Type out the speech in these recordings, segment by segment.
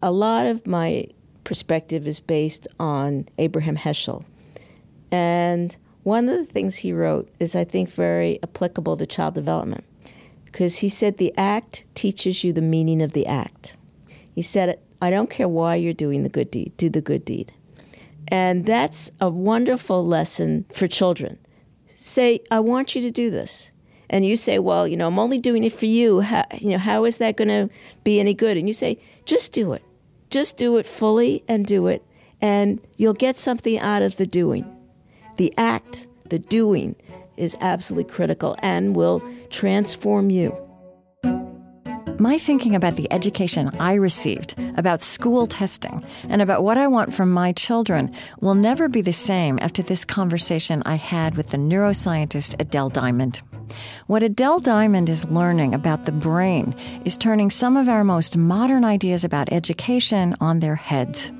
A lot of my perspective is based on Abraham Heschel. And one of the things he wrote is, I think, very applicable to child development because he said the act teaches you the meaning of the act. He said, I don't care why you're doing the good deed, do the good deed. And that's a wonderful lesson for children. Say, I want you to do this. And you say, well, you know, I'm only doing it for you. How, you know, how is that going to be any good? And you say, just do it. Just do it fully and do it. And you'll get something out of the doing. The act, the doing, is absolutely critical and will transform you. My thinking about the education I received, about school testing, and about what I want from my children will never be the same after this conversation I had with the neuroscientist Adele Diamond. What Adele Diamond is learning about the brain is turning some of our most modern ideas about education on their heads.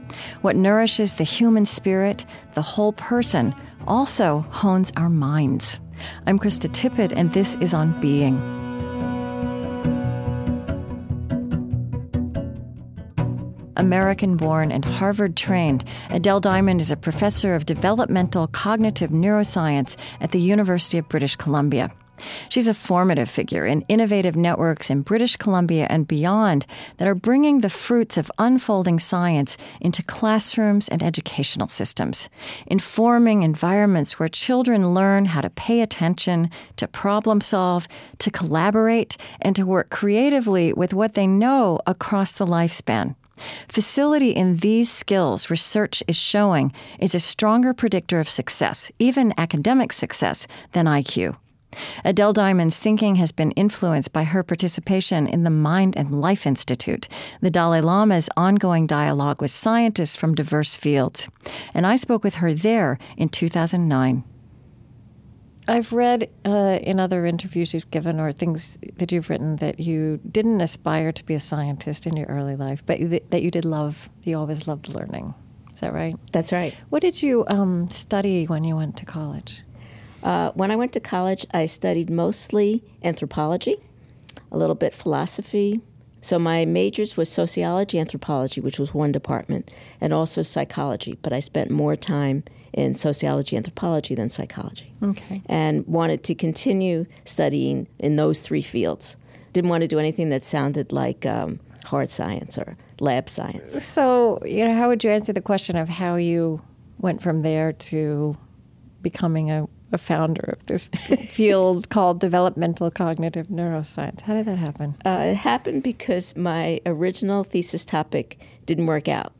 What nourishes the human spirit, the whole person, also hones our minds. I'm Krista Tippett, and this is On Being. American born and Harvard trained, Adele Diamond is a professor of developmental cognitive neuroscience at the University of British Columbia. She's a formative figure in innovative networks in British Columbia and beyond that are bringing the fruits of unfolding science into classrooms and educational systems, informing environments where children learn how to pay attention, to problem solve, to collaborate, and to work creatively with what they know across the lifespan. Facility in these skills, research is showing, is a stronger predictor of success, even academic success, than IQ. Adele Diamond's thinking has been influenced by her participation in the Mind and Life Institute, the Dalai Lama's ongoing dialogue with scientists from diverse fields. And I spoke with her there in 2009. I've read uh, in other interviews you've given or things that you've written that you didn't aspire to be a scientist in your early life, but that you did love, you always loved learning. Is that right? That's right. What did you um, study when you went to college? Uh, when I went to college, I studied mostly anthropology, a little bit philosophy. So my majors was sociology, anthropology, which was one department, and also psychology. But I spent more time in sociology, anthropology than psychology. Okay. And wanted to continue studying in those three fields. Didn't want to do anything that sounded like um, hard science or lab science. So, you know, how would you answer the question of how you went from there to becoming a, a founder of this field called developmental cognitive neuroscience? How did that happen? Uh, it happened because my original thesis topic didn't work out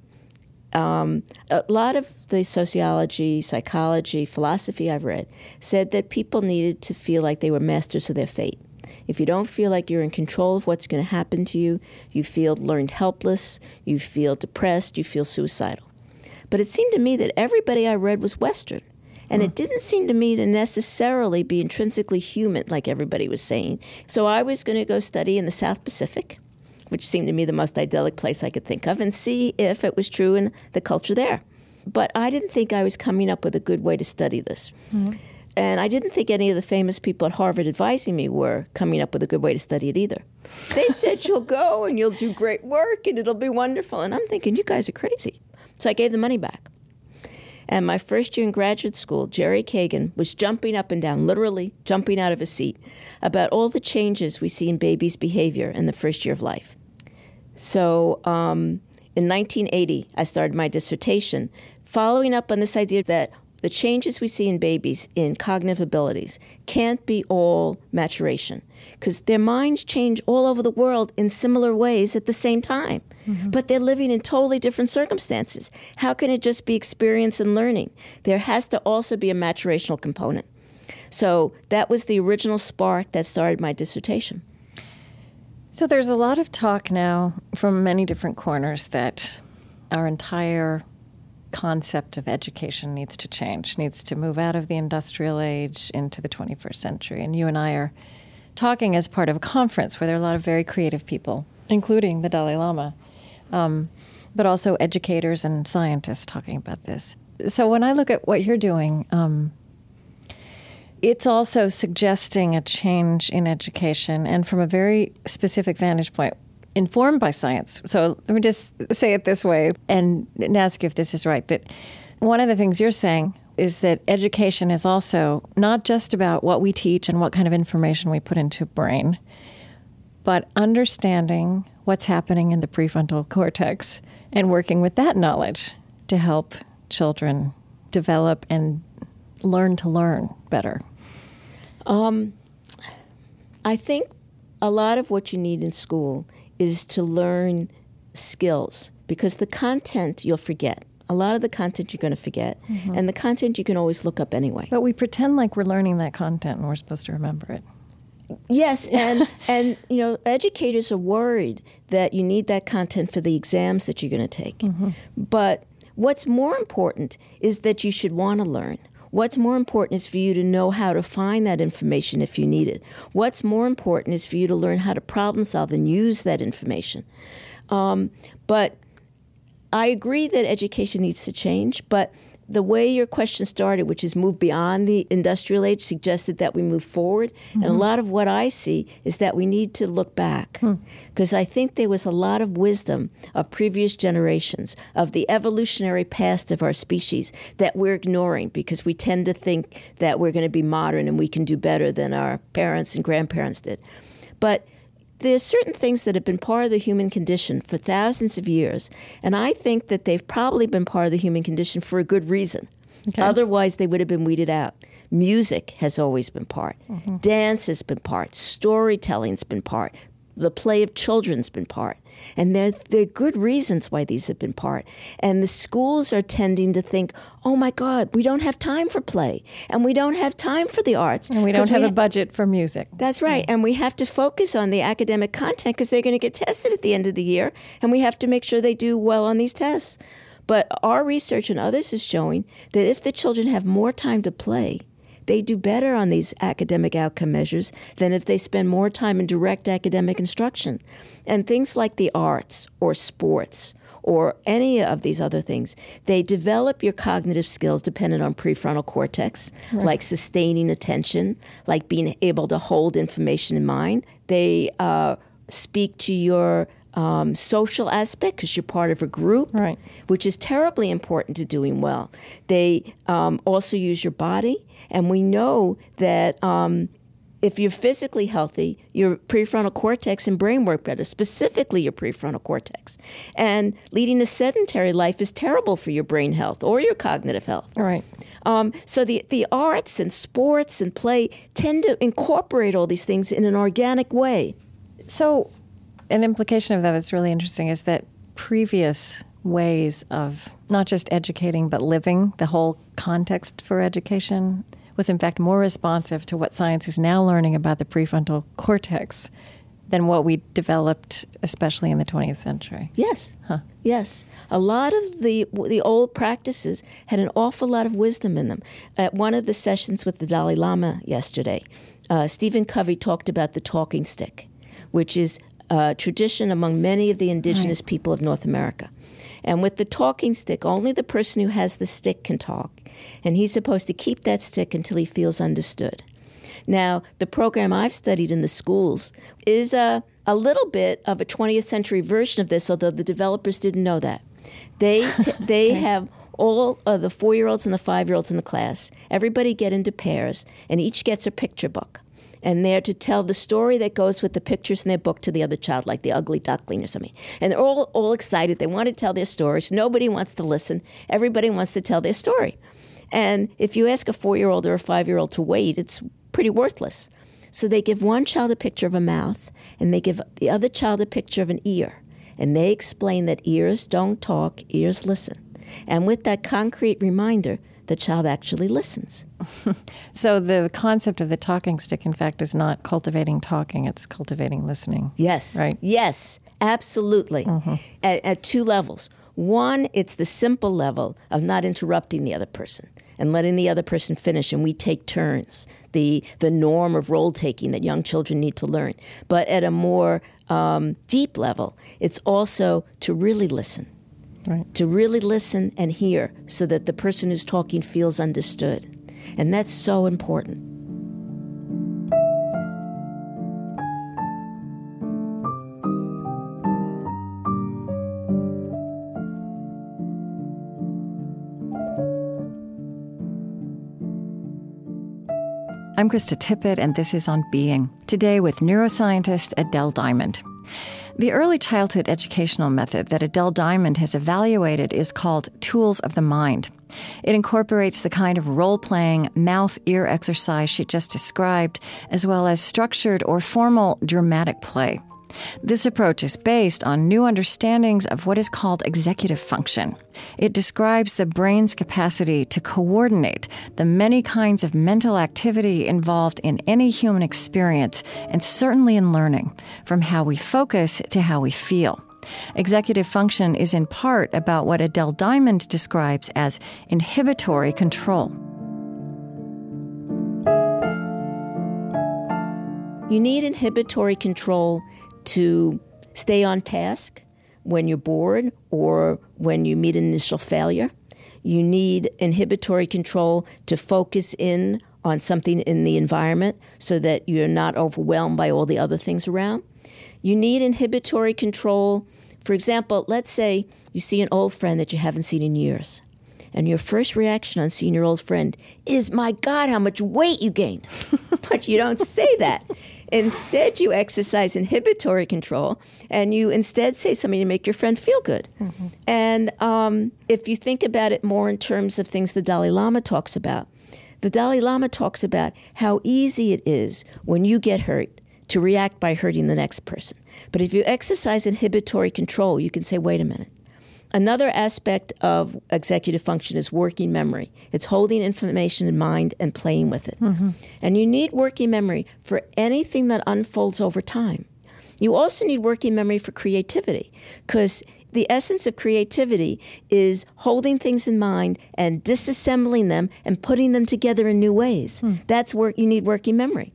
um, a lot of the sociology, psychology, philosophy I've read said that people needed to feel like they were masters of their fate. If you don't feel like you're in control of what's going to happen to you, you feel learned helpless, you feel depressed, you feel suicidal. But it seemed to me that everybody I read was Western. And it didn't seem to me to necessarily be intrinsically human, like everybody was saying. So I was going to go study in the South Pacific which seemed to me the most idyllic place I could think of, and see if it was true in the culture there. But I didn't think I was coming up with a good way to study this. Mm-hmm. And I didn't think any of the famous people at Harvard advising me were coming up with a good way to study it either. They said, You'll go and you'll do great work and it'll be wonderful. And I'm thinking, You guys are crazy. So I gave the money back. And my first year in graduate school, Jerry Kagan was jumping up and down, literally jumping out of his seat, about all the changes we see in babies' behavior in the first year of life. So um, in 1980, I started my dissertation, following up on this idea that the changes we see in babies in cognitive abilities can't be all maturation because their minds change all over the world in similar ways at the same time. Mm-hmm. But they're living in totally different circumstances. How can it just be experience and learning? There has to also be a maturational component. So that was the original spark that started my dissertation. So there's a lot of talk now from many different corners that our entire concept of education needs to change, needs to move out of the industrial age into the 21st century. And you and I are talking as part of a conference where there are a lot of very creative people, including the Dalai Lama, um, but also educators and scientists talking about this. So when I look at what you're doing, um, it's also suggesting a change in education and from a very specific vantage point informed by science. So let me just say it this way and ask you if this is right. That one of the things you're saying is that education is also not just about what we teach and what kind of information we put into brain, but understanding what's happening in the prefrontal cortex and working with that knowledge to help children develop and learn to learn better. Um, I think a lot of what you need in school is to learn skills because the content you'll forget. A lot of the content you're going to forget, mm-hmm. and the content you can always look up anyway. But we pretend like we're learning that content and we're supposed to remember it. Yes, and and you know, educators are worried that you need that content for the exams that you're going to take. Mm-hmm. But what's more important is that you should want to learn. What's more important is for you to know how to find that information if you need it. What's more important is for you to learn how to problem solve and use that information. Um, but I agree that education needs to change, but the way your question started, which is move beyond the industrial age, suggested that we move forward. Mm-hmm. And a mm-hmm. lot of what I see is that we need to look back because hmm. I think there was a lot of wisdom of previous generations, of the evolutionary past of our species that we're ignoring because we tend to think that we're going to be modern and we can do better than our parents and grandparents did. But there's certain things that have been part of the human condition for thousands of years, and I think that they've probably been part of the human condition for a good reason. Okay. Otherwise, they would have been weeded out. Music has always been part. Mm-hmm. Dance has been part. Storytelling's been part. The play of children's been part. And there, there are good reasons why these have been part. And the schools are tending to think, oh my God, we don't have time for play. And we don't have time for the arts. And we don't have we ha- a budget for music. That's right. Yeah. And we have to focus on the academic content because they're going to get tested at the end of the year. And we have to make sure they do well on these tests. But our research and others is showing that if the children have more time to play, they do better on these academic outcome measures than if they spend more time in direct academic instruction. And things like the arts or sports or any of these other things, they develop your cognitive skills dependent on prefrontal cortex, right. like sustaining attention, like being able to hold information in mind. They uh, speak to your um, social aspect because you're part of a group, right. which is terribly important to doing well. They um, also use your body, and we know that um, if you're physically healthy, your prefrontal cortex and brain work better, specifically your prefrontal cortex. And leading a sedentary life is terrible for your brain health or your cognitive health. Right. Um, so the, the arts and sports and play tend to incorporate all these things in an organic way. So, an implication of that that's really interesting is that previous ways of not just educating but living the whole context for education was in fact more responsive to what science is now learning about the prefrontal cortex than what we developed, especially in the 20th century. Yes, huh. yes. A lot of the the old practices had an awful lot of wisdom in them. At one of the sessions with the Dalai Lama yesterday, uh, Stephen Covey talked about the talking stick, which is a tradition among many of the indigenous right. people of North America. And with the talking stick, only the person who has the stick can talk and he's supposed to keep that stick until he feels understood. Now, the program I've studied in the schools is a, a little bit of a 20th century version of this, although the developers didn't know that. They, t- they okay. have all of the four year olds and the five year olds in the class, everybody get into pairs, and each gets a picture book. And they're to tell the story that goes with the pictures in their book to the other child, like the ugly duckling or something. And they're all, all excited. They want to tell their stories. Nobody wants to listen. Everybody wants to tell their story. And if you ask a four year old or a five year old to wait, it's pretty worthless. So they give one child a picture of a mouth, and they give the other child a picture of an ear. And they explain that ears don't talk, ears listen. And with that concrete reminder, the child actually listens. so the concept of the talking stick, in fact, is not cultivating talking, it's cultivating listening. Yes. Right? Yes, absolutely. Mm-hmm. At, at two levels. One, it's the simple level of not interrupting the other person and letting the other person finish, and we take turns. The the norm of role taking that young children need to learn. But at a more um, deep level, it's also to really listen. Right. To really listen and hear so that the person who's talking feels understood. And that's so important. I'm Krista Tippett, and this is On Being. Today with neuroscientist Adele Diamond. The early childhood educational method that Adele Diamond has evaluated is called Tools of the Mind. It incorporates the kind of role playing, mouth ear exercise she just described, as well as structured or formal dramatic play. This approach is based on new understandings of what is called executive function. It describes the brain's capacity to coordinate the many kinds of mental activity involved in any human experience, and certainly in learning, from how we focus to how we feel. Executive function is in part about what Adele Diamond describes as inhibitory control. You need inhibitory control to stay on task when you're bored or when you meet an initial failure. You need inhibitory control to focus in on something in the environment so that you're not overwhelmed by all the other things around. You need inhibitory control. For example, let's say you see an old friend that you haven't seen in years, and your first reaction on seeing your old friend is, My God, how much weight you gained. but you don't say that. Instead, you exercise inhibitory control and you instead say something to make your friend feel good. Mm-hmm. And um, if you think about it more in terms of things the Dalai Lama talks about, the Dalai Lama talks about how easy it is when you get hurt to react by hurting the next person. But if you exercise inhibitory control, you can say, wait a minute. Another aspect of executive function is working memory. It's holding information in mind and playing with it. Mm-hmm. And you need working memory for anything that unfolds over time. You also need working memory for creativity because the essence of creativity is holding things in mind and disassembling them and putting them together in new ways. Mm. That's work you need working memory.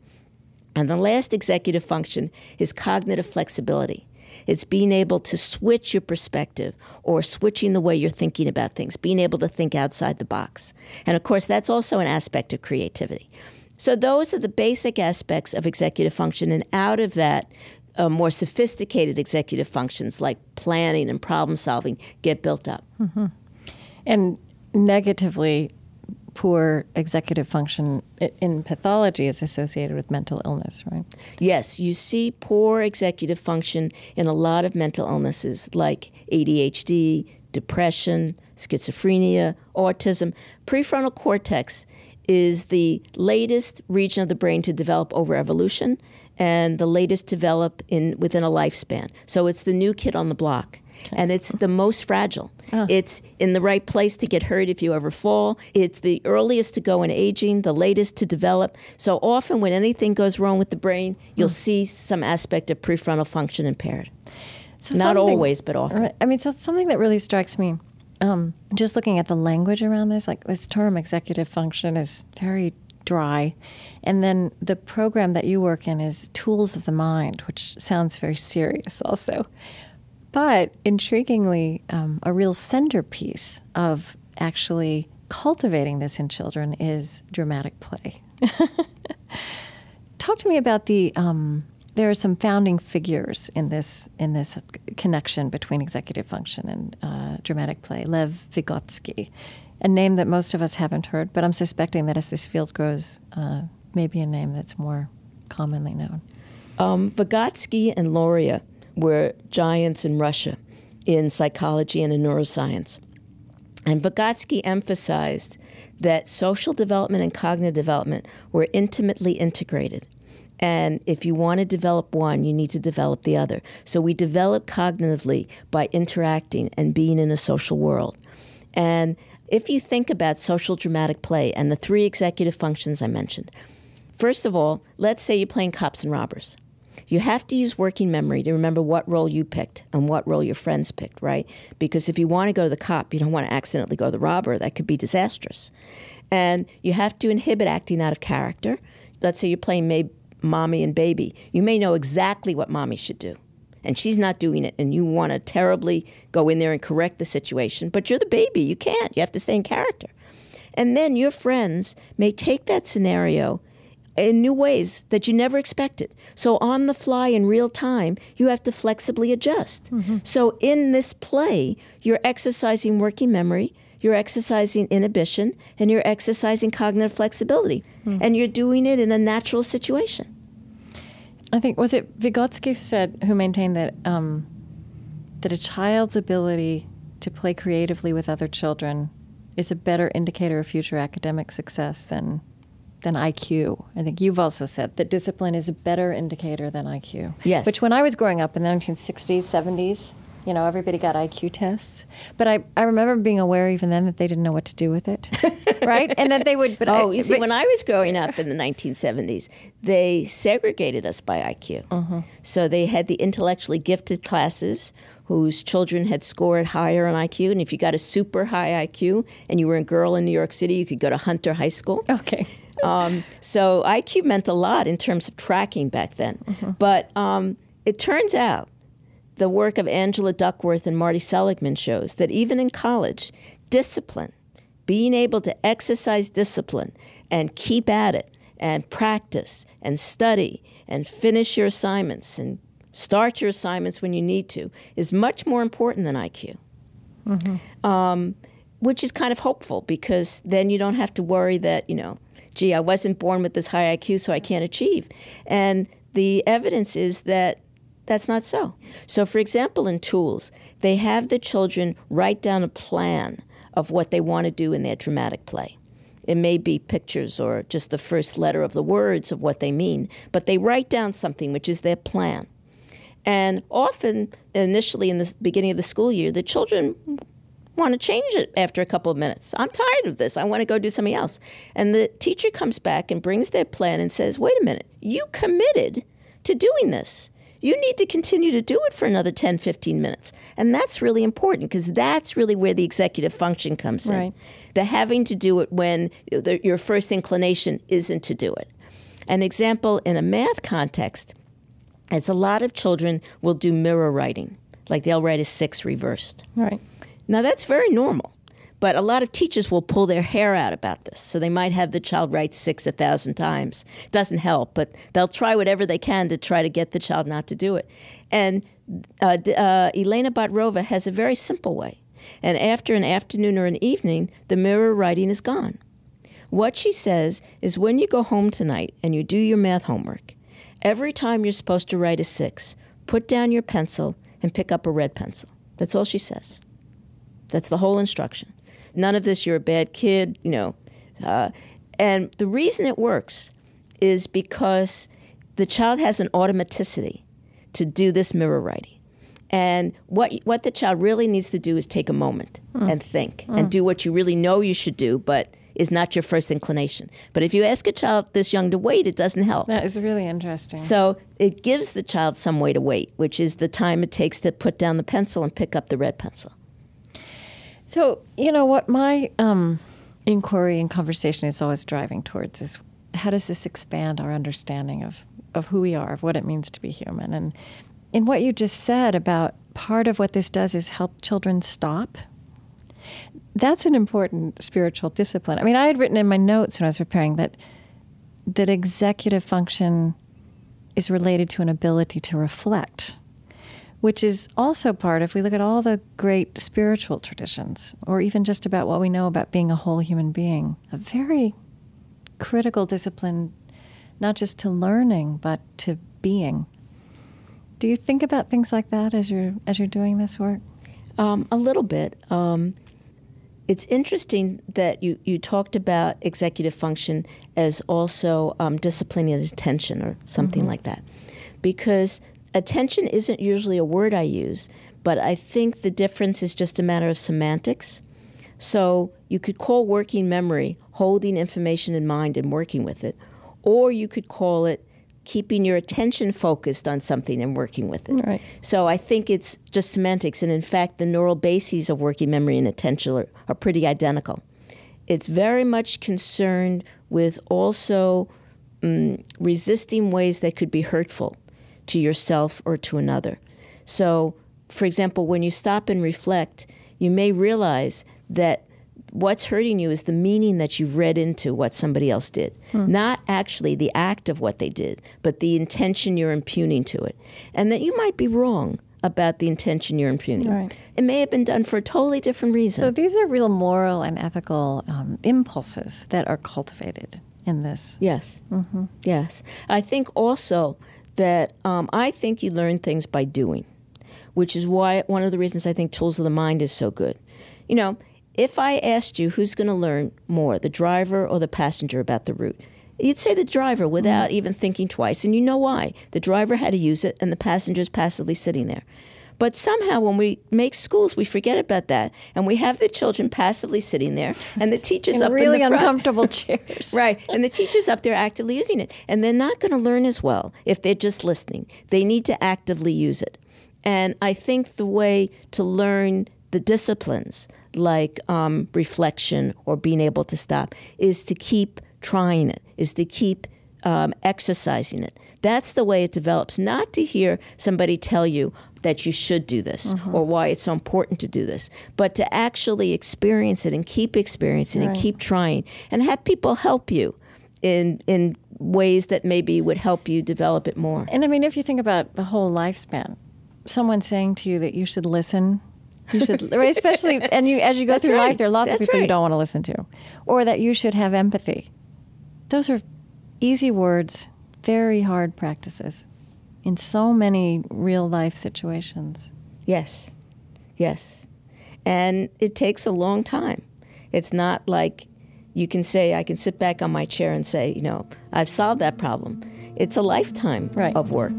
And the last executive function is cognitive flexibility. It's being able to switch your perspective or switching the way you're thinking about things, being able to think outside the box. And of course, that's also an aspect of creativity. So, those are the basic aspects of executive function. And out of that, uh, more sophisticated executive functions like planning and problem solving get built up. Mm-hmm. And negatively, poor executive function in pathology is associated with mental illness, right? Yes, you see poor executive function in a lot of mental illnesses like ADHD, depression, schizophrenia, autism. Prefrontal cortex is the latest region of the brain to develop over evolution and the latest develop in within a lifespan. So it's the new kid on the block. And it's the most fragile. Oh. It's in the right place to get hurt if you ever fall. It's the earliest to go in aging, the latest to develop. So often, when anything goes wrong with the brain, you'll mm. see some aspect of prefrontal function impaired. So Not always, but often. I mean, so something that really strikes me, um, just looking at the language around this, like this term executive function is very dry. And then the program that you work in is Tools of the Mind, which sounds very serious also. But intriguingly, um, a real centerpiece of actually cultivating this in children is dramatic play. Talk to me about the. Um, there are some founding figures in this in this connection between executive function and uh, dramatic play. Lev Vygotsky, a name that most of us haven't heard, but I'm suspecting that as this field grows, uh, maybe a name that's more commonly known. Um, Vygotsky and Luria were giants in Russia in psychology and in neuroscience. And Vygotsky emphasized that social development and cognitive development were intimately integrated. And if you want to develop one, you need to develop the other. So we develop cognitively by interacting and being in a social world. And if you think about social dramatic play and the three executive functions I mentioned, first of all, let's say you're playing cops and robbers. You have to use working memory to remember what role you picked and what role your friends picked, right? Because if you want to go to the cop, you don't want to accidentally go to the robber. That could be disastrous. And you have to inhibit acting out of character. Let's say you're playing may- mommy and baby. You may know exactly what mommy should do. And she's not doing it, and you want to terribly go in there and correct the situation, but you're the baby. You can't. You have to stay in character. And then your friends may take that scenario in new ways that you never expected. So, on the fly in real time, you have to flexibly adjust. Mm-hmm. So, in this play, you're exercising working memory, you're exercising inhibition and you're exercising cognitive flexibility. And you're doing it in a natural situation. I think was it Vygotsky who said who maintained that um, that a child's ability to play creatively with other children is a better indicator of future academic success than than IQ. I think you've also said that discipline is a better indicator than IQ. Yes. Which when I was growing up in the 1960s, 70s, you know, everybody got IQ tests. But I, I remember being aware even then that they didn't know what to do with it. right? And that they would but Oh, I, you see, but- when I was growing up in the 1970s, they segregated us by IQ. Mm-hmm. So they had the intellectually gifted classes whose children had scored higher on IQ. And if you got a super high IQ and you were a girl in New York City, you could go to Hunter High School. Okay. Um, so IQ meant a lot in terms of tracking back then. But um, it turns out the work of Angela Duckworth and Marty Seligman shows that even in college, discipline, being able to exercise discipline and keep at it and practice and study and finish your assignments and start your assignments when you need to is much more important than IQ Um, which is kind of hopeful because then you don't have to worry that, you know, gee, I wasn't born with this high IQ, so I can't achieve. And the evidence is that that's not so. So, for example, in tools, they have the children write down a plan of what they want to do in their dramatic play. It may be pictures or just the first letter of the words of what they mean, but they write down something which is their plan. And often, initially in the beginning of the school year, the children want to change it after a couple of minutes. I'm tired of this. I want to go do something else. And the teacher comes back and brings their plan and says, wait a minute, you committed to doing this. You need to continue to do it for another 10, 15 minutes. And that's really important because that's really where the executive function comes in. Right. The having to do it when the, your first inclination isn't to do it. An example in a math context is a lot of children will do mirror writing, like they'll write a six reversed. Right. Now, that's very normal, but a lot of teachers will pull their hair out about this. So they might have the child write six a thousand times. Doesn't help, but they'll try whatever they can to try to get the child not to do it. And uh, uh, Elena Bodrova has a very simple way. And after an afternoon or an evening, the mirror writing is gone. What she says is when you go home tonight and you do your math homework, every time you're supposed to write a six, put down your pencil and pick up a red pencil. That's all she says. That's the whole instruction. None of this, you're a bad kid, you know. Uh, and the reason it works is because the child has an automaticity to do this mirror writing. And what, what the child really needs to do is take a moment and think and do what you really know you should do, but is not your first inclination. But if you ask a child this young to wait, it doesn't help. That is really interesting. So it gives the child some way to wait, which is the time it takes to put down the pencil and pick up the red pencil. So, you know, what my um, inquiry and conversation is always driving towards is how does this expand our understanding of, of who we are, of what it means to be human? And in what you just said about part of what this does is help children stop. That's an important spiritual discipline. I mean, I had written in my notes when I was preparing that that executive function is related to an ability to reflect which is also part, if we look at all the great spiritual traditions, or even just about what we know about being a whole human being, a very critical discipline, not just to learning, but to being. Do you think about things like that as you're as you're doing this work? Um, a little bit. Um, it's interesting that you, you talked about executive function as also um, disciplining attention or something like that. Because attention isn't usually a word I use, but I think the difference is just a matter of semantics. So you could call working memory holding information in mind and working with it, or you could call it keeping your attention focused on something and working with it. Right. So I think it's just semantics, and in fact, the neural bases of working memory and attention are, are pretty identical. It's very much concerned with also mm, resisting ways that could be hurtful to yourself or to another. So, for example, when you stop and reflect, you may realize that what's hurting you is the meaning that you've read into what somebody else did, not actually the act of what they did, but the intention you're impugning to it. And that you might be wrong about the intention you're impugning. Right. It may have been done for a totally different reason. So these are real moral and ethical um, impulses that are cultivated in this. Yes. Mm-hmm. Yes. I think also that um, I think you learn things by doing, which is why one of the reasons I think Tools of the Mind is so good. You know, if I asked you who's going to learn more, the driver or the passenger about the route, you'd say the driver without mm-hmm. even thinking twice. And you know why. The driver had to use it, and the passenger's passively sitting there. But somehow, when we make schools, we forget about that, and we have the children passively sitting there, and the teachers in up really in the uncomfortable chairs, right? And the teachers up there actively using it, and they're not going to learn as well if they're just listening. They need to actively use it, and I think the way to learn the disciplines like um, reflection or being able to stop is to keep trying it, is to keep um, exercising it. That's the way it develops, not to hear somebody tell you that you should do this mm-hmm. or why it's so important to do this, but to actually experience it and keep experiencing right. and keep trying and have people help you in in ways that maybe would help you develop it more. And I mean, if you think about the whole lifespan, someone saying to you that you should listen you should? Especially, and you as you go That's through right. life, there are lots That's of people right. you don't want to listen to, or that you should have empathy. Those are easy words, very hard practices in so many real life situations. Yes, yes, and it takes a long time. It's not like you can say, I can sit back on my chair and say, you know, I've solved that problem. It's a lifetime right. of work.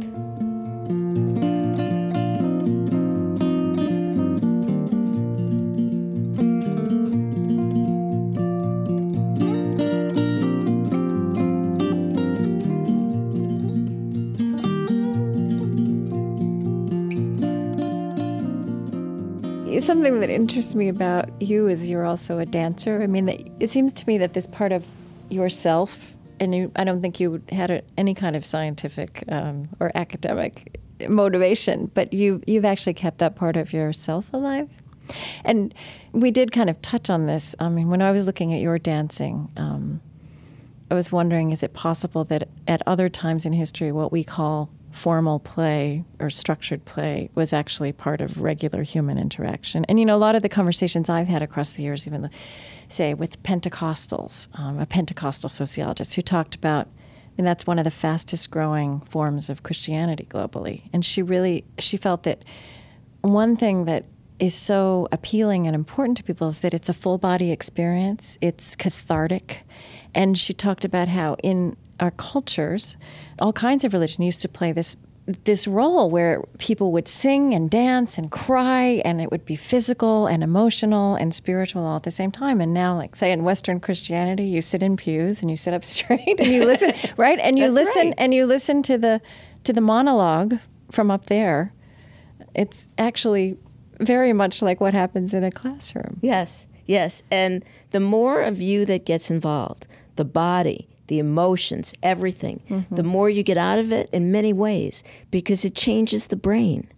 Something that interests me about you is you're also a dancer. I mean, it seems to me that this part of yourself, and you, I don't think you had a, any kind of scientific um, or academic motivation, but you you've actually kept that part of yourself alive. And we did kind of touch on this. I mean, when I was looking at your dancing, um, I was wondering: is it possible that at other times in history, what we call formal play or structured play was actually part of regular human interaction. And you know, a lot of the conversations I've had across the years, even the, say with Pentecostals, um, a Pentecostal sociologist who talked about, and that's one of the fastest growing forms of Christianity globally. And she really she felt that one thing that is so appealing and important to people is that it's a full body experience. It's cathartic. And she talked about how in our cultures, all kinds of religion used to play this this role where people would sing and dance and cry and it would be physical and emotional and spiritual all at the same time and now like say in western christianity you sit in pews and you sit up straight and you listen right and you That's listen right. and you listen to the to the monologue from up there it's actually very much like what happens in a classroom Yes, yes. And the more of you that gets involved, the body, the emotions, everything, Mm-hmm. the more you get out of it in many ways because it changes the brain.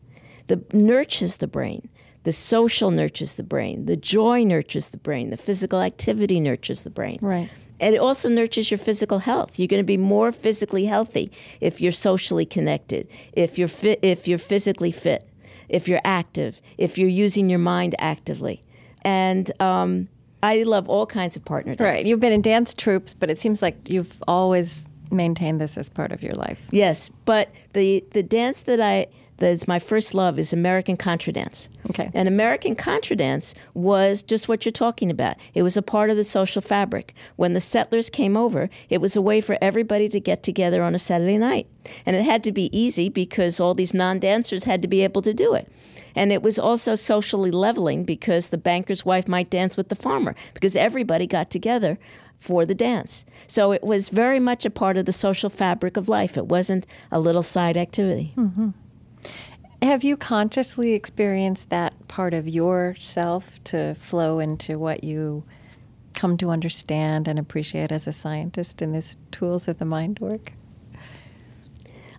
The nurtures the brain. The social nurtures the brain. The joy nurtures the brain. The physical activity nurtures the brain. Right. And it also nurtures your physical health. You're going to be more physically healthy if you're socially connected, if you're fit, if you're physically fit, if you're active, if you're using your mind actively. And um, I love all kinds of partner dance. right you've been in dance troupes but it seems like you've always maintained this as part of your life Yes, but the the dance that I that's my first love is American contra dance. Okay. And American contra dance was just what you're talking about. It was a part of the social fabric. When the settlers came over, it was a way for everybody to get together on a Saturday night. And it had to be easy because all these non-dancers had to be able to do it. And it was also socially leveling because the banker's wife might dance with the farmer because everybody got together for the dance. So it was very much a part of the social fabric of life. It wasn't a little side activity. Mm-hmm. Have you consciously experienced that part of yourself to flow into what you come to understand and appreciate as a scientist in this tools of the mind work?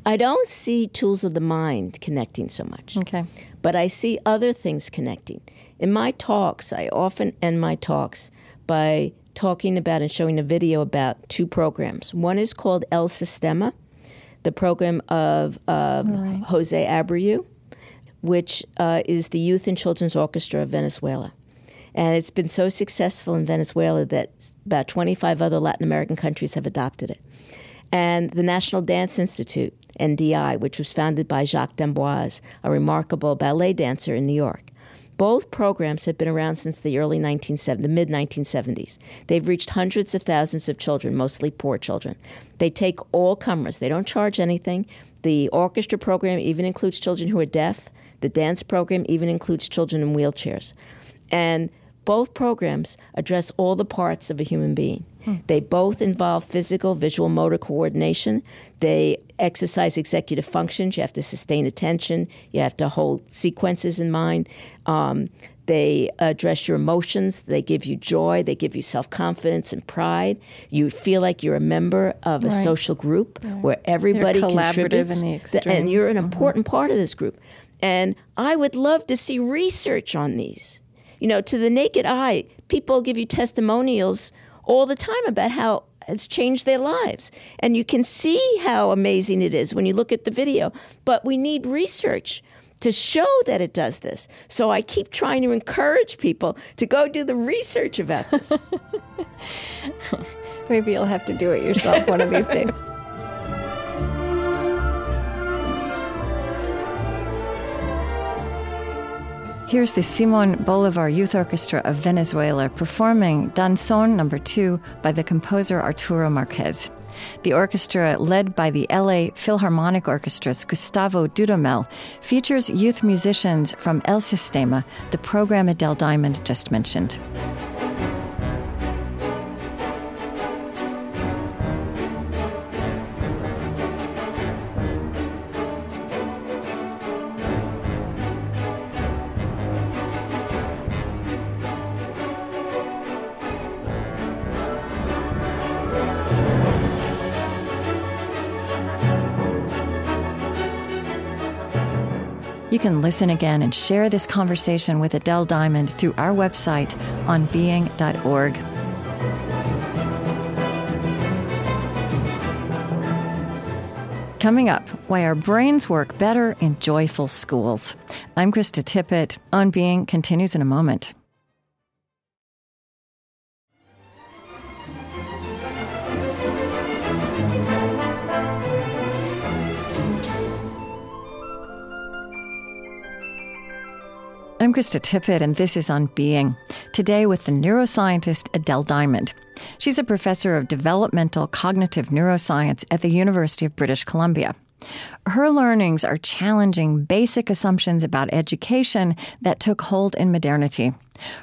I don't see tools of the mind connecting so much. Okay. But I see other things connecting. In my talks, I often end my talks by talking about and showing a video about two programs. One is called El Sistema, the program of um, Jose Abreu, which uh, is the Youth and Children's Orchestra of Venezuela. And it's been so successful in Venezuela that about 25 other Latin American countries have adopted it. And the National Dance Institute, NDI, which was founded by Jacques d'Amboise, a remarkable ballet dancer in New York. Both programs have been around since the early 1970s, the mid 1970s. They've reached hundreds of thousands of children, mostly poor children. They take all comers. They don't charge anything. The orchestra program even includes children who are deaf. The dance program even includes children in wheelchairs. And both programs address all the parts of a human being. They both involve physical, visual, motor coordination. They exercise executive functions. You have to sustain attention. You have to hold sequences in mind. Um, they address your emotions. They give you joy. They give you self confidence and pride. You feel like you're a member of a right. social group right. where everybody contributes. and you're an mm-hmm. important part of this group. And I would love to see research on these. You know, to the naked eye, people give you testimonials all the time about how it's changed their lives. And you can see how amazing it is when you look at the video. But we need research to show that it does this. So I keep trying to encourage people to go do the research about this. Maybe you'll have to do it yourself one of these days. Here's the Simon Bolivar Youth Orchestra of Venezuela performing Danzón Number 2 by the composer Arturo Marquez. The orchestra, led by the LA Philharmonic Orchestra's Gustavo Dudamel, features youth musicians from El Sistema, the program Adele Diamond just mentioned. You can listen again and share this conversation with Adele Diamond through our website on being.org. Coming up, why our brains work better in joyful schools. I'm Krista Tippett. On Being continues in a moment. I'm Krista Tippett, and this is On Being. Today with the neuroscientist Adele Diamond. She's a professor of developmental cognitive neuroscience at the University of British Columbia. Her learnings are challenging basic assumptions about education that took hold in modernity.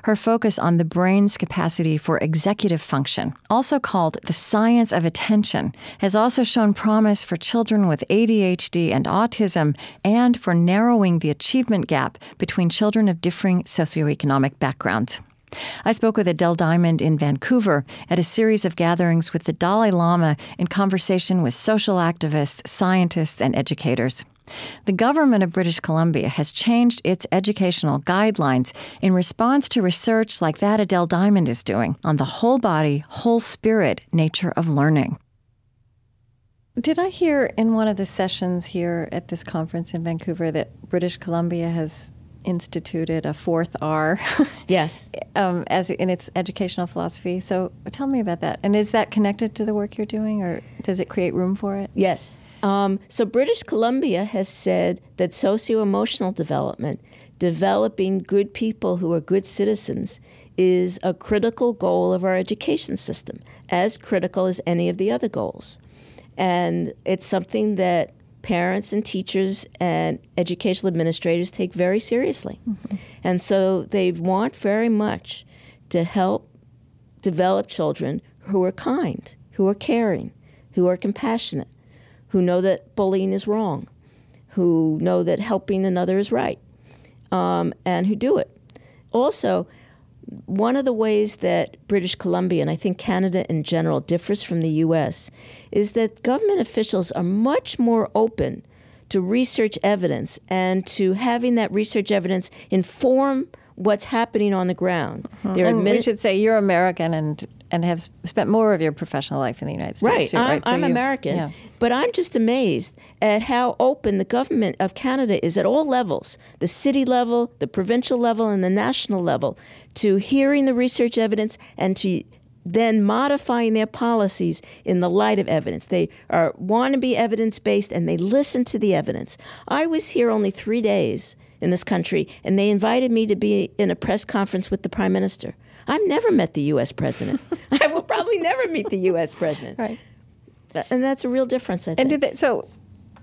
Her focus on the brain's capacity for executive function, also called the science of attention, has also shown promise for children with ADHD and autism and for narrowing the achievement gap between children of differing socioeconomic backgrounds. I spoke with Adele Diamond in Vancouver at a series of gatherings with the Dalai Lama in conversation with social activists, scientists, and educators. The government of British Columbia has changed its educational guidelines in response to research like that Adele Diamond is doing on the whole body, whole spirit nature of learning. Did I hear in one of the sessions here at this conference in Vancouver that British Columbia has instituted a fourth R. yes. Um, as in its educational philosophy. So tell me about that. And is that connected to the work you're doing, or does it create room for it? Yes. Um, so British Columbia has said that socio emotional development, developing good people who are good citizens, is a critical goal of our education system, as critical as any of the other goals. And it's something that parents and teachers and educational administrators take very seriously. Mm-hmm. And so they want very much to help develop children who are kind, who are caring, who are compassionate, who know that bullying is wrong, who know that helping another is right, um, and who do it. Also, one of the ways that British Columbia, and I think Canada in general, differs from the US is that government officials are much more open to research evidence and to having that research evidence inform what's happening on the ground. Mm-hmm. We should say you're American and and have spent more of your professional life in the United States. Right, too, I'm. So I'm you- American, yeah. but I'm just amazed at how open the government of Canada is at all levels the city level, the provincial level, and the national level to hearing the research evidence and to then modifying their policies in the light of evidence. They are want to be evidence based and they listen to the evidence. I was here only three days in this country, and they invited me to be in a press conference with the prime minister. I've never met the U.S. president. Probably never meet the U.S. president. Right. And that's a real difference, I think. And did they, so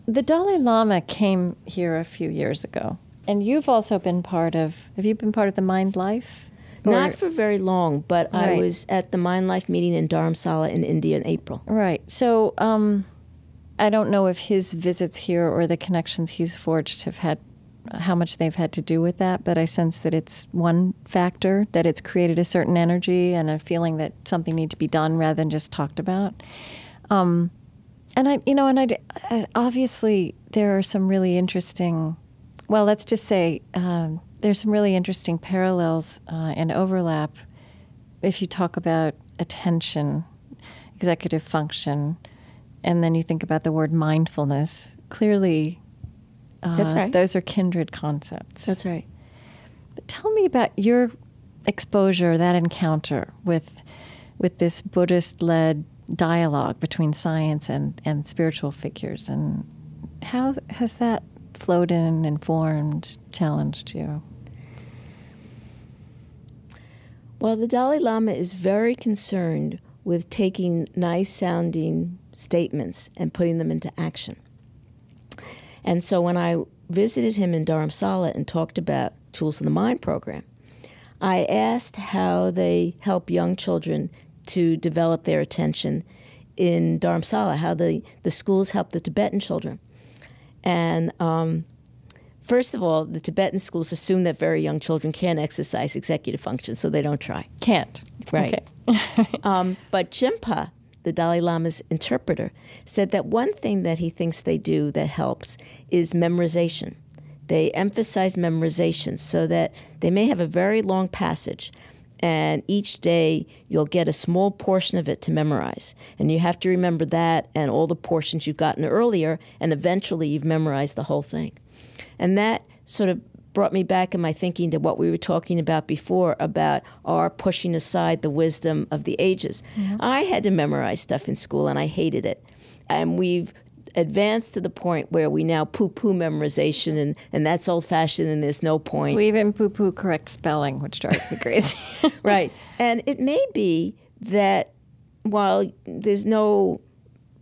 the Dalai Lama came here a few years ago, and you've also been part of. Have you been part of the Mind Life? Or- Not for very long, but I was at the Mind Life meeting in Dharamsala in India in April. Right. So um, I don't know if his visits here or the connections he's forged have had how much they've had to do with that, but I sense that it's one factor that it's created a certain energy and a feeling that something needs to be done rather than just talked about. Um, and I, you know, and I, I obviously there are some really interesting. Well, let's just say um, there's some really interesting parallels uh, and overlap if you talk about attention, executive function, and then you think about the word mindfulness. Clearly, uh, That's right. Those are kindred concepts. That's right. But tell me about your exposure, that encounter with with this Buddhist-led dialogue between science and, and spiritual figures, and how has that flowed in, informed, challenged you? Well, the Dalai Lama is very concerned with taking nice sounding statements and putting them into action. And so when I visited him in Dharamsala and talked about Tools of the Mind program, I asked how they help young children to develop their attention in Dharamsala, how the, the schools help the Tibetan children. And um, first of all, the Tibetan schools assume that very young children can't exercise executive function, so they don't try. Can't. Right. Okay. Um, but Jinpa, the Dalai Lama's interpreter, said that one thing that he thinks they do that helps is memorization. They emphasize memorization so that they may have a very long passage, and each day you'll get a small portion of it to memorize. And you have to remember that and all the portions you've gotten earlier, and eventually you've memorized the whole thing. And that sort of brought me back in my thinking to what we were talking about before about our pushing aside the wisdom of the ages. Mm-hmm. I had to memorize stuff in school and I hated it. And we've advanced to the point where we now poo poo memorization and, and that's old fashioned and there's no point. We even poo poo correct spelling, which drives me crazy. right. And it may be that while there's no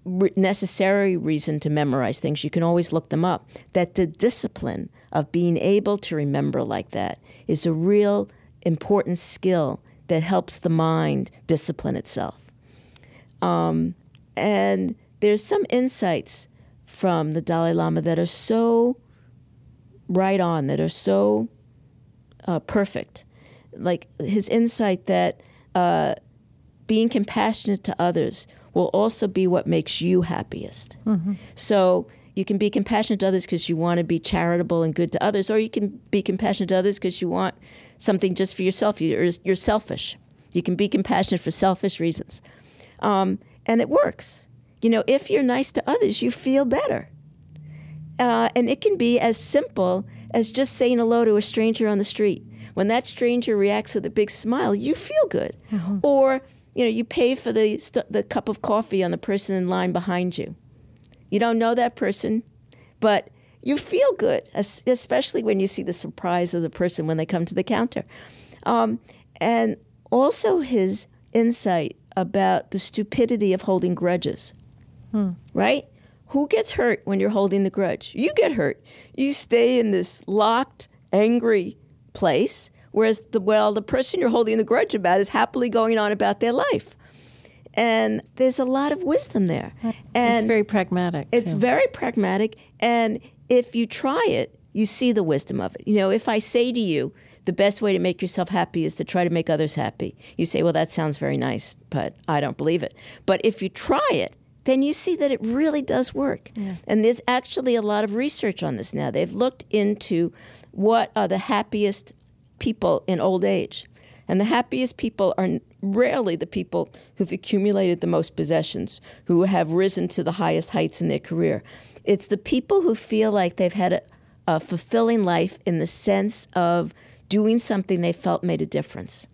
necessary reason to memorize things, you can always look them up, that the discipline of being able to remember like that is a real important skill that helps the mind discipline itself. Um, and there's some insights from the Dalai Lama that are so right on, that are so uh, perfect. Like his insight that uh, being compassionate to others will also be what makes you happiest. So you can be compassionate to others because you want to be charitable and good to others, or you can be compassionate to others because you want something just for yourself. You're, you're selfish. You can be compassionate for selfish reasons. Um, and it works. You know, if you're nice to others, you feel better. Uh, and it can be as simple as just saying hello to a stranger on the street. When that stranger reacts with a big smile, you feel good. Or, you know, you pay for the, st- the cup of coffee on the person in line behind you. You don't know that person, but you feel good, especially when you see the surprise of the person when they come to the counter. Um, and also his insight about the stupidity of holding grudges, right? Who gets hurt when you're holding the grudge? You get hurt. You stay in this locked, angry place, whereas the well, the person you're holding the grudge about is happily going on about their life. And there's a lot of wisdom there. And it's very pragmatic. it's too. very pragmatic, and if you try it, you see the wisdom of it. You know, if I say to you, the best way to make yourself happy is to try to make others happy, you say, well, that sounds very nice, but I don't believe it. But if you try it, then you see that it really does work. And there's actually a lot of research on this now. They've looked into what are the happiest people in old age. And the happiest people are rarely the people who've accumulated the most possessions, who have risen to the highest heights in their career. It's the people who feel like they've had a, a fulfilling life in the sense of doing something they felt made a difference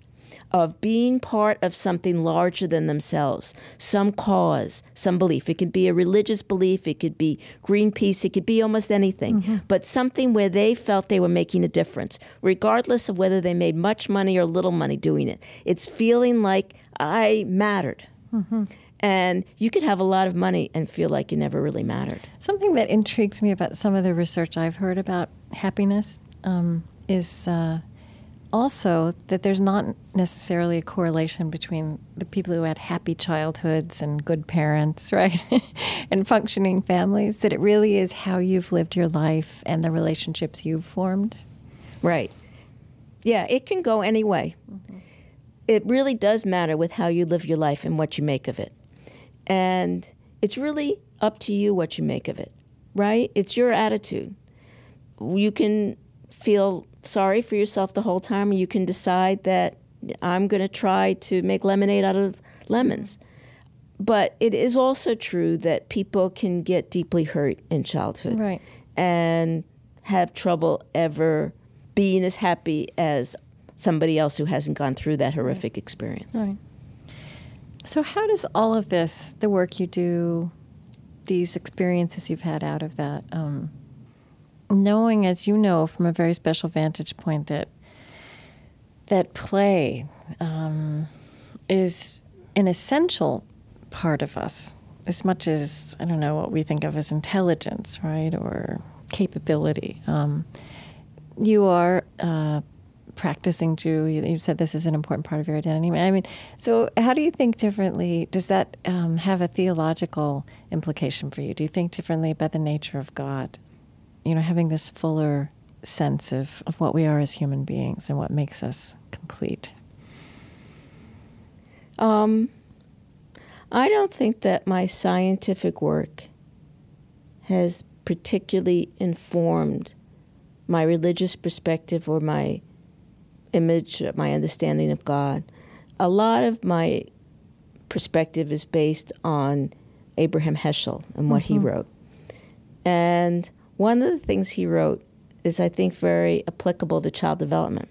of being part of something larger than themselves, some cause, some belief. It could be a religious belief, it could be Greenpeace, it could be almost anything, mm-hmm. but something where they felt they were making a difference, regardless of whether they made much money or little money doing it. It's feeling like I mattered. Mm-hmm. And you could have a lot of money and feel like you never really mattered. Something that intrigues me about some of the research I've heard about happiness um, is. Uh, also that there's not necessarily a correlation between the people who had happy childhoods and good parents, right? and functioning families, that it really is how you've lived your life and the relationships you've formed. Right. Yeah, it can go any way. Mm-hmm. It really does matter with how you live your life and what you make of it. And it's really up to you what you make of it, right? It's your attitude. You can feel sorry for yourself the whole time, you can decide that I'm going to try to make lemonade out of lemons. But it is also true that people can get deeply hurt in childhood right. and have trouble ever being as happy as somebody else who hasn't gone through that horrific right. experience. Right. So, how does all of this, the work you do, these experiences you've had out of that, um, knowing, as you know, from a very special vantage point, that that play um, is an essential part of us, as much as I don't know what we think of as intelligence, right, or capability. Um, you are a practicing Jew. You, you, said this is an important part of your identity. I mean, so how do you think differently? Does that um, have a theological implication for you? Do you think differently about the nature of God? You know, having this fuller sense of, of what we are as human beings and what makes us complete? Um, I don't think that my scientific work has particularly informed my religious perspective or my image, my understanding of God. A lot of my perspective is based on Abraham Heschel and what mm-hmm. he wrote. And one of the things he wrote is, I think, very applicable to child development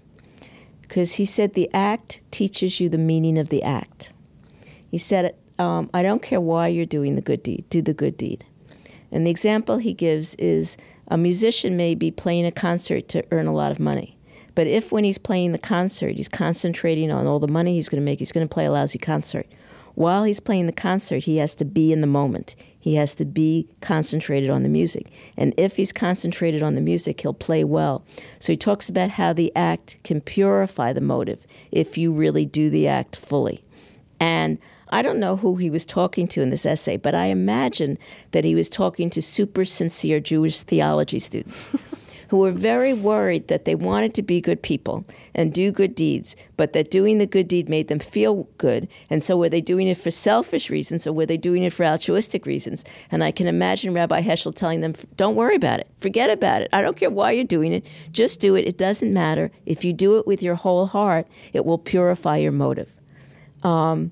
because he said the act teaches you the meaning of the act. He said, um, I don't care why you're doing the good deed, do the good deed. And the example he gives is a musician may be playing a concert to earn a lot of money. But if when he's playing the concert, he's concentrating on all the money he's going to make, he's going to play a lousy concert. While he's playing the concert, he has to be in the moment. He has to be concentrated on the music. And if he's concentrated on the music, he'll play well. So he talks about how the act can purify the motive if you really do the act fully. And I don't know who he was talking to in this essay, but I imagine that he was talking to super sincere Jewish theology students. who were very worried that they wanted to be good people and do good deeds, but that doing the good deed made them feel good. And so, were they doing it for selfish reasons or were they doing it for altruistic reasons? And I can imagine Rabbi Heschel telling them, Don't worry about it, forget about it. I don't care why you're doing it, just do it. It doesn't matter. If you do it with your whole heart, it will purify your motive. Um,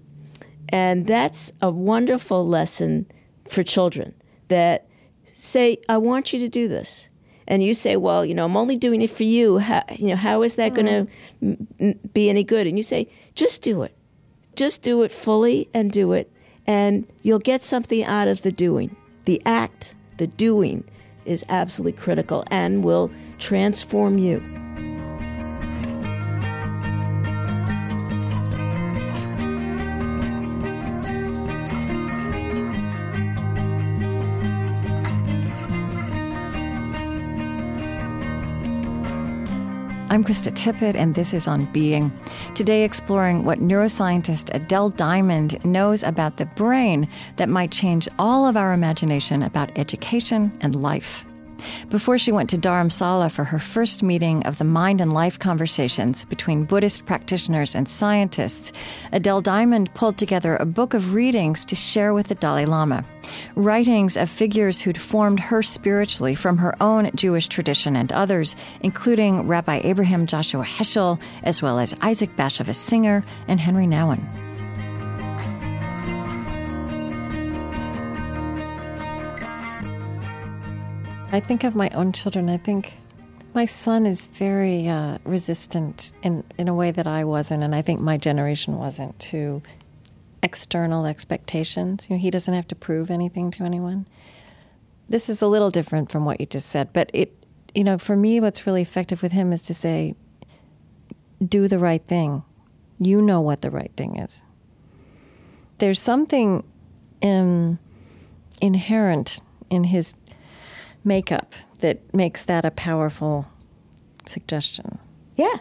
and that's a wonderful lesson for children that say, I want you to do this and you say, well, you know, I'm only doing it for you. How, you know, how is that going to mm. m- be any good? And you say, just do it. Just do it fully and do it. And you'll get something out of the doing. The act, the doing is absolutely critical and will transform you. I'm Krista Tippett, and this is On Being. Today, exploring what neuroscientist Adele Diamond knows about the brain that might change all of our imagination about education and life. Before she went to Dharamsala for her first meeting of the mind and life conversations between Buddhist practitioners and scientists, Adele Diamond pulled together a book of readings to share with the Dalai Lama. Writings of figures who'd formed her spiritually from her own Jewish tradition and others, including Rabbi Abraham Joshua Heschel, as well as Isaac Bashevis Singer and Henri Nouwen. I think of my own children. I think my son is very uh, resistant in, in a way that I wasn't, and I think my generation wasn't to external expectations. You know, he doesn't have to prove anything to anyone. This is a little different from what you just said, but it, you know, for me, what's really effective with him is to say, do the right thing. You know what the right thing is. There's something um, inherent in his makeup that makes that a powerful suggestion. Yeah.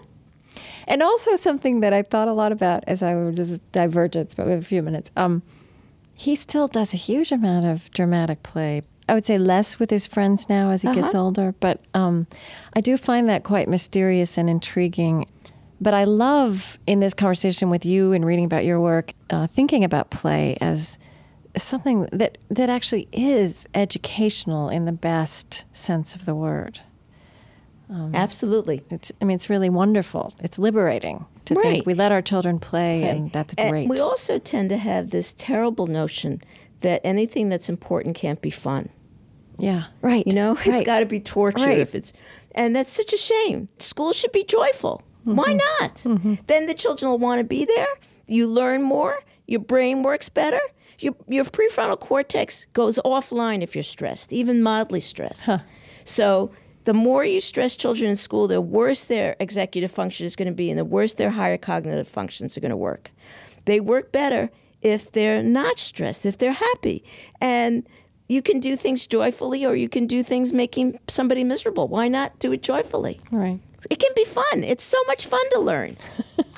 And also something that I thought a lot about as I was this divergence, but we have a few minutes. Um, he still does a huge amount of dramatic play. I would say less with his friends now as he uh-huh. gets older, but um, I do find that quite mysterious and intriguing. But I love in this conversation with you and reading about your work, uh, thinking about play as something that that actually is educational in the best sense of the word. Um, Absolutely. It's I mean it's really wonderful. It's liberating to right. think we let our children play, play. and that's great. And we also tend to have this terrible notion that anything that's important can't be fun. Yeah, right. You know, right. it's got to be torture right. if it's and that's such a shame. School should be joyful. Mm-hmm. Why not? Mm-hmm. Then the children will want to be there. You learn more, your brain works better your, your prefrontal cortex goes offline if you're stressed, even mildly stressed. Huh. So the more you stress children in school, the worse their executive function is going to be, and the worse their higher cognitive functions are going to work. They work better if they're not stressed, if they're happy. And you can do things joyfully or you can do things making somebody miserable. Why not do it joyfully? Right. It can be fun. It's so much fun to learn.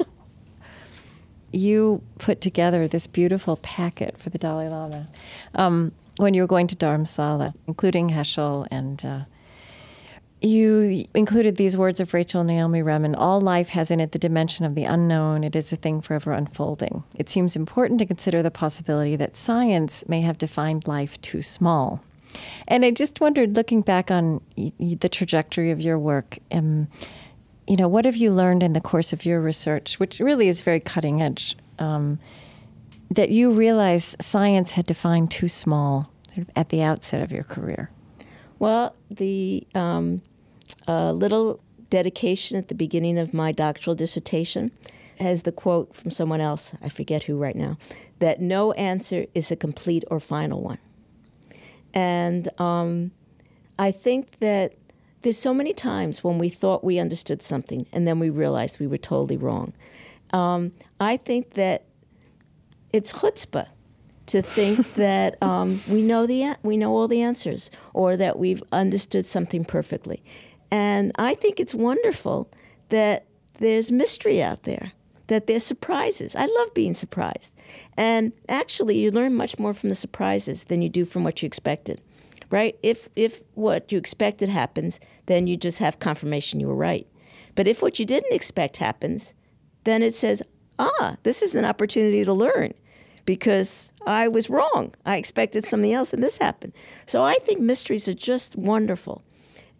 you put together this beautiful packet for the Dalai Lama um, when you were going to Dharamsala, including Heschel and. Uh, you included these words of Rachel Naomi Remen All life has in it the dimension of the unknown. It is a thing forever unfolding. It seems important to consider the possibility that science may have defined life too small. And I just wondered, looking back on the trajectory of your work, um, you know, what have you learned in the course of your research, which really is very cutting edge, um, that you realize science had defined too small sort of at the outset of your career? Well, the um, uh, little dedication at the beginning of my doctoral dissertation has the quote from someone else, I forget who right now, that no answer is a complete or final one. And um, I think that there's so many times when we thought we understood something and then we realized we were totally wrong. Um, I think that it's chutzpah to think that um, we know the we know all the answers or that we've understood something perfectly. And I think it's wonderful that there's mystery out there, that there's surprises. I love being surprised. And actually, you learn much more from the surprises than you do from what you expected right? If if what you expected happens, then you just have confirmation you were right. But if what you didn't expect happens, then it says, "Ah, this is an opportunity to learn." Because I was wrong. I expected something else and this happened. So I think mysteries are just wonderful.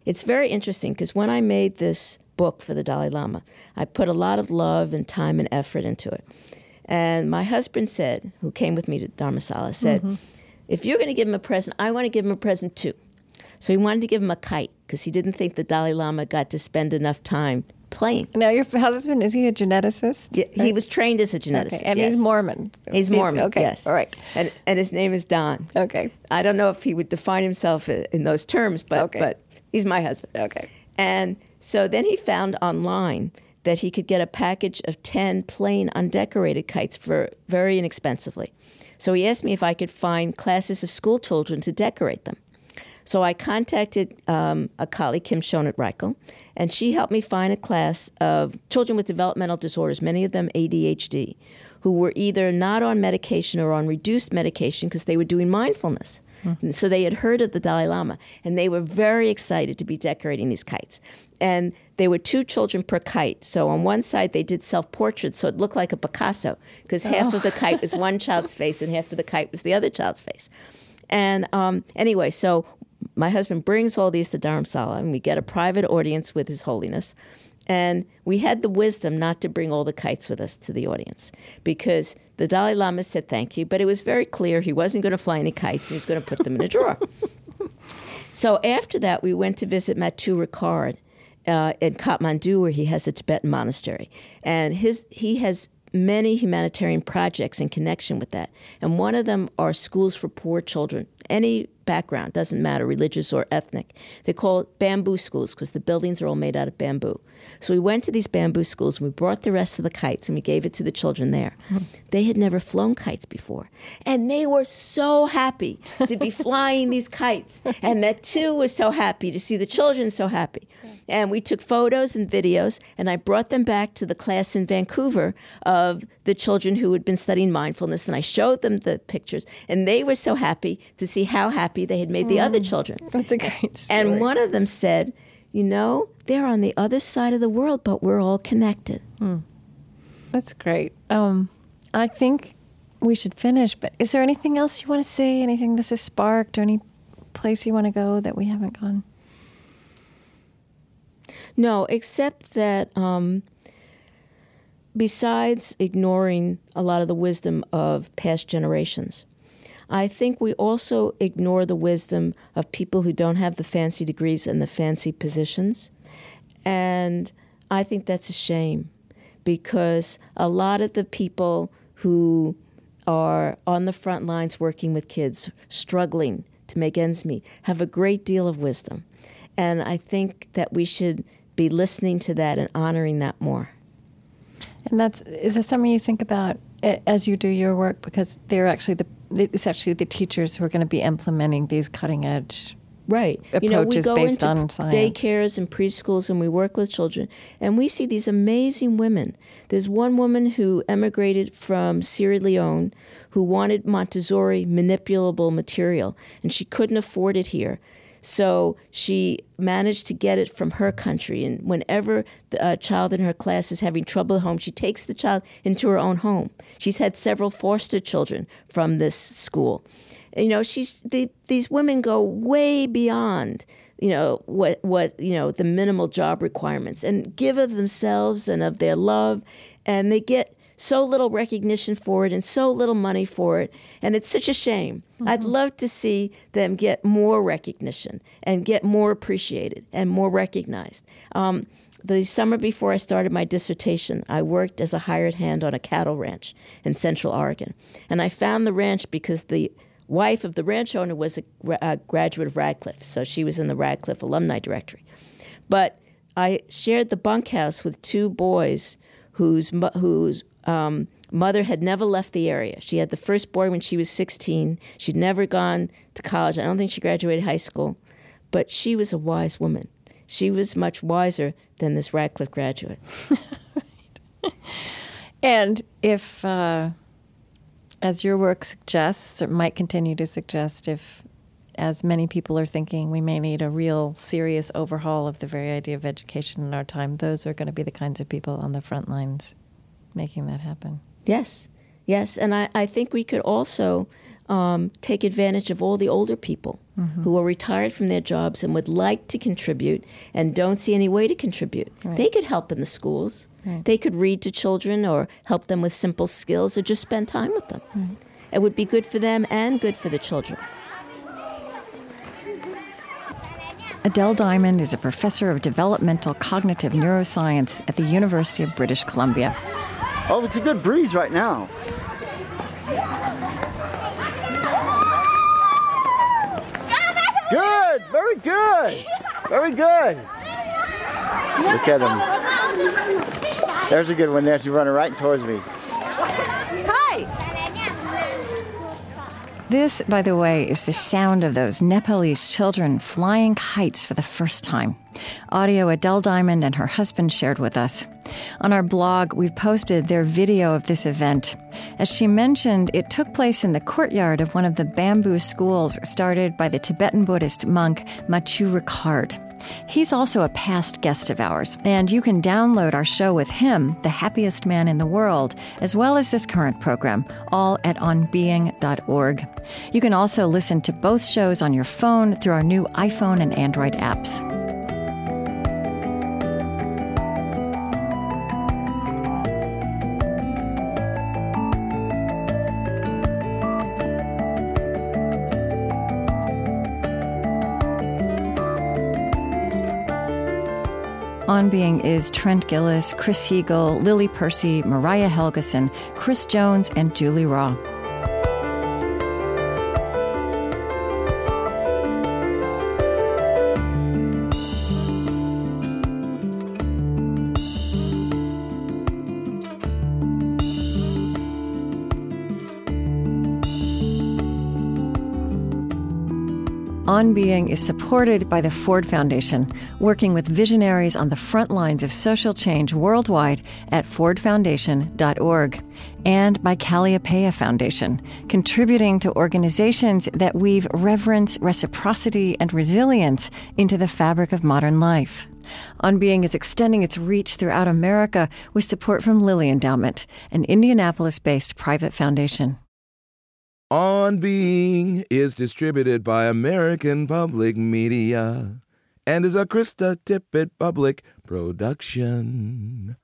It's very interesting because when I made this book for the Dalai Lama, I put a lot of love and time and effort into it. And my husband said, who came with me to Dharamsala, said, mm-hmm if you're going to give him a present, I want to give him a present too. So he wanted to give him a kite because he didn't think the Dalai Lama got to spend enough time playing. Now, your husband, is he a geneticist? Yeah, he was trained as a geneticist. Okay. And yes. he's Mormon. He's Mormon, okay. yes. All right. And, and his name is Don. Okay. I don't know if he would define himself uh, in those terms, but, okay. but he's my husband. Okay. And so then he found online that he could get a package of 10 plain undecorated kites for very inexpensively. So he asked me if I could find classes of school children to decorate them. So I contacted um, a colleague, Kim Schonert Reichl, and she helped me find a class of children with developmental disorders, many of them ADHD, who were either not on medication or on reduced medication because they were doing mindfulness. And so they had heard of the Dalai Lama, and they were very excited to be decorating these kites. And they were two children per kite. So on one side, they did self portraits, so it looked like a Picasso, because half of the kite was one child's face and half of the kite was the other child's face. And um, anyway, so my husband brings all these to Dharamsala, and we get a private audience with His Holiness. And we had the wisdom not to bring all the kites with us to the audience because the Dalai Lama said thank you, but it was very clear he wasn't going to fly any kites and he was going to put them in a drawer. so after that, we went to visit Matthieu Ricard uh, in Kathmandu, where he has a Tibetan monastery. And his, he has many humanitarian projects in connection with that. And one of them are schools for poor children, any background, doesn't matter, religious or ethnic. They call it bamboo schools because the buildings are all made out of bamboo. So we went to these bamboo schools and we brought the rest of the kites and we gave it to the children there. They had never flown kites before. And they were so happy to be flying these kites. And Matthieu was so happy to see the children so happy. And we took photos and videos, and I brought them back to the class in Vancouver of the children who had been studying mindfulness, and I showed them the pictures, and they were so happy to see how happy they had made the other children. That's a great story. And one of them said, You know, they're on the other side of the world, but we're all connected. That's great. Um, I think we should finish, but is there anything else you want to say? Anything this has sparked, or any place you want to go that we haven't gone? No, except that um, besides ignoring a lot of the wisdom of past generations, I think we also ignore the wisdom of people who don't have the fancy degrees and the fancy positions. And I think that's a shame because a lot of the people who are on the front lines working with kids, struggling to make ends meet, have a great deal of wisdom. And I think that we should be listening to that and honoring that more. And that's is that something you think about as you do your work because they're actually the it's actually the teachers who are going to be implementing these cutting edge. Right. you know, we Approaches go based into on science. daycares and preschools and we work with children and we see these amazing women. There's one woman who emigrated from Sierra Leone who wanted Montessori manipulable material and she couldn't afford it here. So she managed to get it from her country. And whenever the uh, child in her class is having trouble at home, she takes the child into her own home. She's had several foster children from this school you know she's the, these women go way beyond you know what what you know the minimal job requirements and give of themselves and of their love and they get so little recognition for it and so little money for it and it's such a shame i'd love to see them get more recognition and get more appreciated and more recognized um, the summer before I started my dissertation, I worked as a hired hand on a cattle ranch in Central Oregon. And I found the ranch because the wife of the ranch owner was a, a graduate of Radcliffe, so she was in the Radcliffe alumni directory. But I shared the bunkhouse with two boys whose whose um, mother had never left the area. She had the first boy when she was 16. She'd never gone to college. I don't think she graduated high school, but she was a wise woman. She was much wiser than this Radcliffe graduate. And if, uh, as your work suggests, or might continue to suggest, if as many people are thinking we may need a real serious overhaul of the very idea of education in our time, those are going to be the kinds of people on the front lines making that happen. Yes, yes. And I, I think we could also um, take advantage of all the older people who are retired from their jobs and would like to contribute and don't see any way to contribute. Right. They could help in the schools. Right. They could read to children or help them with simple skills or just spend time with them. It would be good for them and good for the children. Adele Diamond is a professor of developmental cognitive neuroscience at the University of British Columbia. Oh, it's a good breeze right now. Good, very good, very good. Look at him. There's a good one there. She's running right towards me. This, by the way, is the sound of those Nepalese children flying kites for the first time. Audio Adele Diamond and her husband shared with us. On our blog, we've posted their video of this event. As she mentioned, it took place in the courtyard of one of the bamboo schools started by the Tibetan Buddhist monk Matthieu Ricard. He's also a past guest of ours, and you can download our show with him, The Happiest Man in the World, as well as this current program, all at onbeing.org. You can also listen to both shows on your phone through our new iPhone and Android apps. Being is Trent Gilliss, Chris Heagle, Lily Percy, Mariah Helgeson, Chris Jones, and Julie Rawe. On Being is supported by the Ford Foundation, working with visionaries on the front lines of social change worldwide at fordfoundation.org, and by Kalliopeia Foundation, contributing to organizations that weave reverence, reciprocity, and resilience into the fabric of modern life. On Being is extending its reach throughout America with support from Lilly Endowment, an Indianapolis based private foundation. On Being is distributed by American Public Media and is a Krista Tippett Public production.